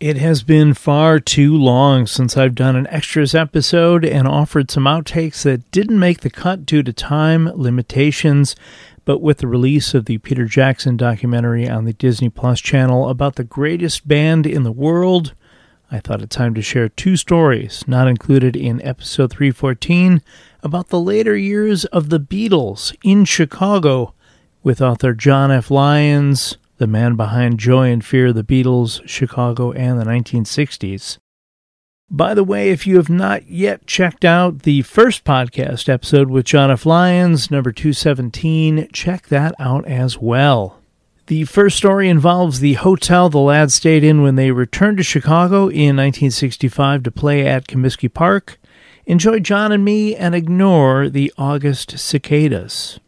It has been far too long since I've done an extras episode and offered some outtakes that didn't make the cut due to time limitations. But with the release of the Peter Jackson documentary on the Disney Plus channel about the greatest band in the world, I thought it time to share two stories not included in episode 314 about the later years of the Beatles in Chicago with author John F. Lyons the man behind Joy and Fear, the Beatles, Chicago, and the 1960s. By the way, if you have not yet checked out the first podcast episode with John F. Lyons, number 217, check that out as well. The first story involves the hotel the lads stayed in when they returned to Chicago in 1965 to play at Comiskey Park. Enjoy John and me and ignore the August cicadas.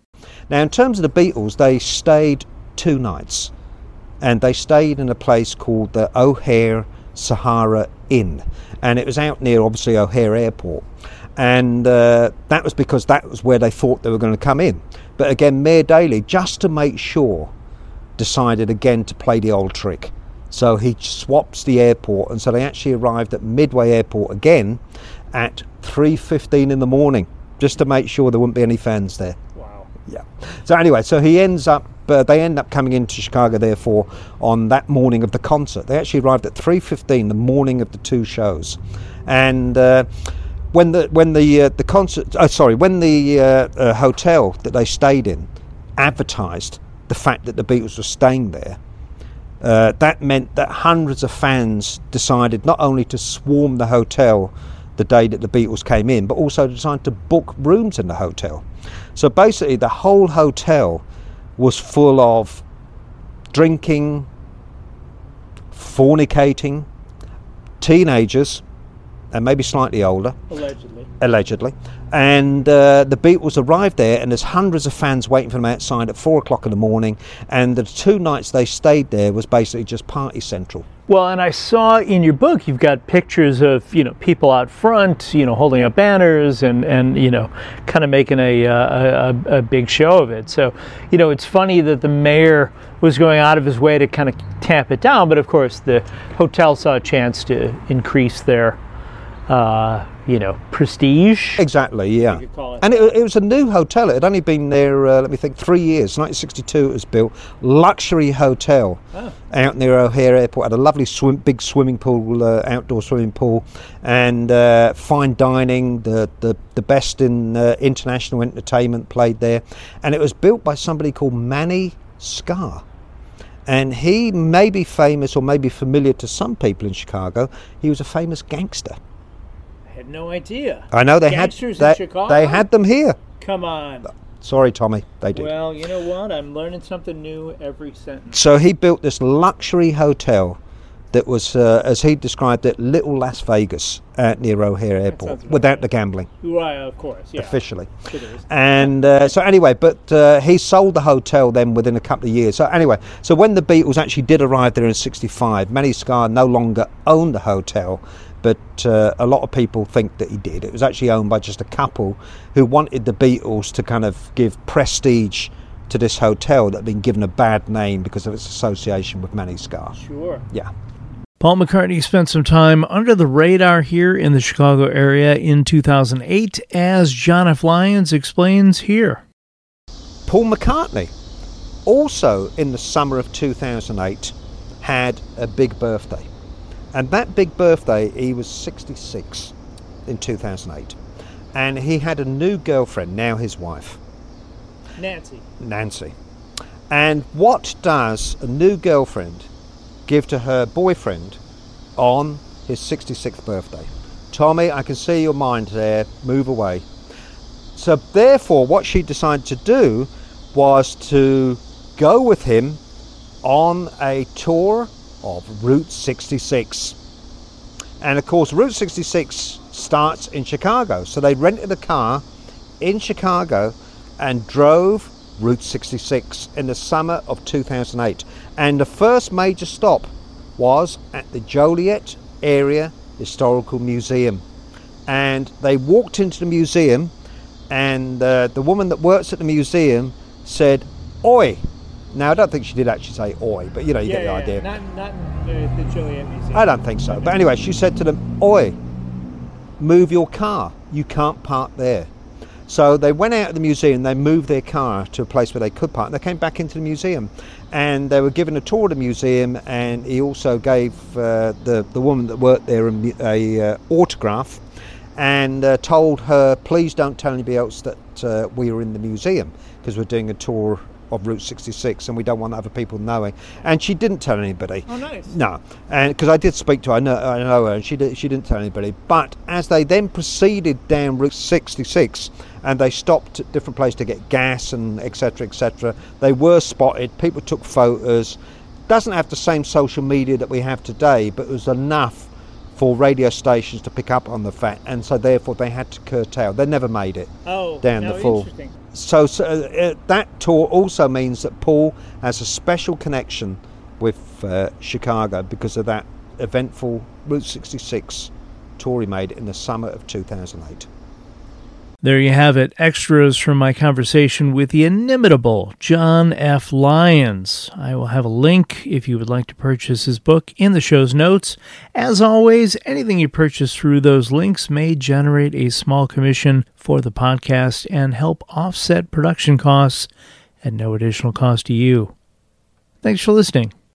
Now, in terms of the Beatles, they stayed two nights and they stayed in a place called the O'Hare Sahara Inn, and it was out near obviously O'Hare Airport, and uh, that was because that was where they thought they were going to come in. But again, Mayor Daley, just to make sure, decided again to play the old trick. So he swaps the airport, and so they actually arrived at Midway Airport again at 3:15 in the morning, just to make sure there wouldn't be any fans there. Wow. Yeah. So anyway, so he ends up they end up coming into Chicago, therefore, on that morning of the concert. They actually arrived at 3:15 the morning of the two shows, and. Uh, when the when the uh, the concert, uh, sorry, when the uh, uh, hotel that they stayed in advertised the fact that the Beatles were staying there, uh, that meant that hundreds of fans decided not only to swarm the hotel the day that the Beatles came in, but also decided to book rooms in the hotel. So basically, the whole hotel was full of drinking, fornicating, teenagers, and maybe slightly older. Allegedly. Allegedly. And uh, the Beatles arrived there, and there's hundreds of fans waiting for them outside at four o'clock in the morning. And the two nights they stayed there was basically just party central. Well, and I saw in your book you've got pictures of you know people out front, you know, holding up banners and and you know, kind of making a, uh, a a big show of it. So, you know, it's funny that the mayor was going out of his way to kind of tamp it down, but of course the hotel saw a chance to increase their uh, you know, prestige. Exactly, yeah. And it, it, was a new hotel. It had only been there, uh, let me think, three years. 1962 it was built. Luxury hotel oh. out near O'Hare Airport. Had a lovely swim, big swimming pool, uh, outdoor swimming pool, and uh, fine dining. The, the, the best in uh, international entertainment played there. And it was built by somebody called Manny Skar and he may be famous or may be familiar to some people in Chicago. He was a famous gangster had no idea. I know they Gangsters had they, they had them here. Come on. Sorry, Tommy, they did. Well, you know what? I'm learning something new every sentence. So he built this luxury hotel that was, uh, as he described it, little Las Vegas at near O'Hare Airport, right. without the gambling. Right, of course, yeah. Officially. And uh, so anyway, but uh, he sold the hotel then within a couple of years. So anyway, so when the Beatles actually did arrive there in '65, Manny Skar no longer owned the hotel but uh, a lot of people think that he did. It was actually owned by just a couple who wanted the Beatles to kind of give prestige to this hotel that had been given a bad name because of its association with Manny Skar. Sure. Yeah. Paul McCartney spent some time under the radar here in the Chicago area in 2008, as John F. Lyons explains here. Paul McCartney, also in the summer of 2008, had a big birthday. And that big birthday, he was 66 in 2008. And he had a new girlfriend, now his wife. Nancy. Nancy. And what does a new girlfriend give to her boyfriend on his 66th birthday? Tommy, I can see your mind there. Move away. So, therefore, what she decided to do was to go with him on a tour of Route 66. And of course, Route 66 starts in Chicago. So they rented a car in Chicago and drove Route 66 in the summer of 2008. And the first major stop was at the Joliet Area Historical Museum. And they walked into the museum, and uh, the woman that works at the museum said, Oi, Now, I don't think she did actually say oi, but you know, you get the idea. Not, not the, the Museum. I don't think so. But anyway, she said to them, oi, move your car. You can't park there. So they went out of the museum, they moved their car to a place where they could park. and They came back into the museum and they were given a tour of the museum and he also gave uh, the, the woman that worked there a, a uh, autograph and uh, told her, please don't tell anybody else that uh, we were in the museum because we're doing a tour of Route 66 and we don't want other people knowing. And she didn't tell anybody. Oh, nice. No, and because I did speak to her, I know, I know her, and she did, she didn't tell anybody. But as they then proceeded down Route 66, and they stopped at different places to get gas and etc. etc. They were spotted. People took photos. Doesn't have the same social media that we have today, but it was enough for radio stations to pick up on the fact, and so therefore they had to curtail. They never made it Oh, down no, the full. interesting. So, so uh, that tour also means that Paul has a special connection with uh, Chicago because of that eventful Route 66 tour he made in the summer of 2008. There you have it, extras from my conversation with the inimitable John F. Lyons. I will have a link if you would like to purchase his book in the show's notes. As always, anything you purchase through those links may generate a small commission for the podcast and help offset production costs at no additional cost to you. Thanks for listening.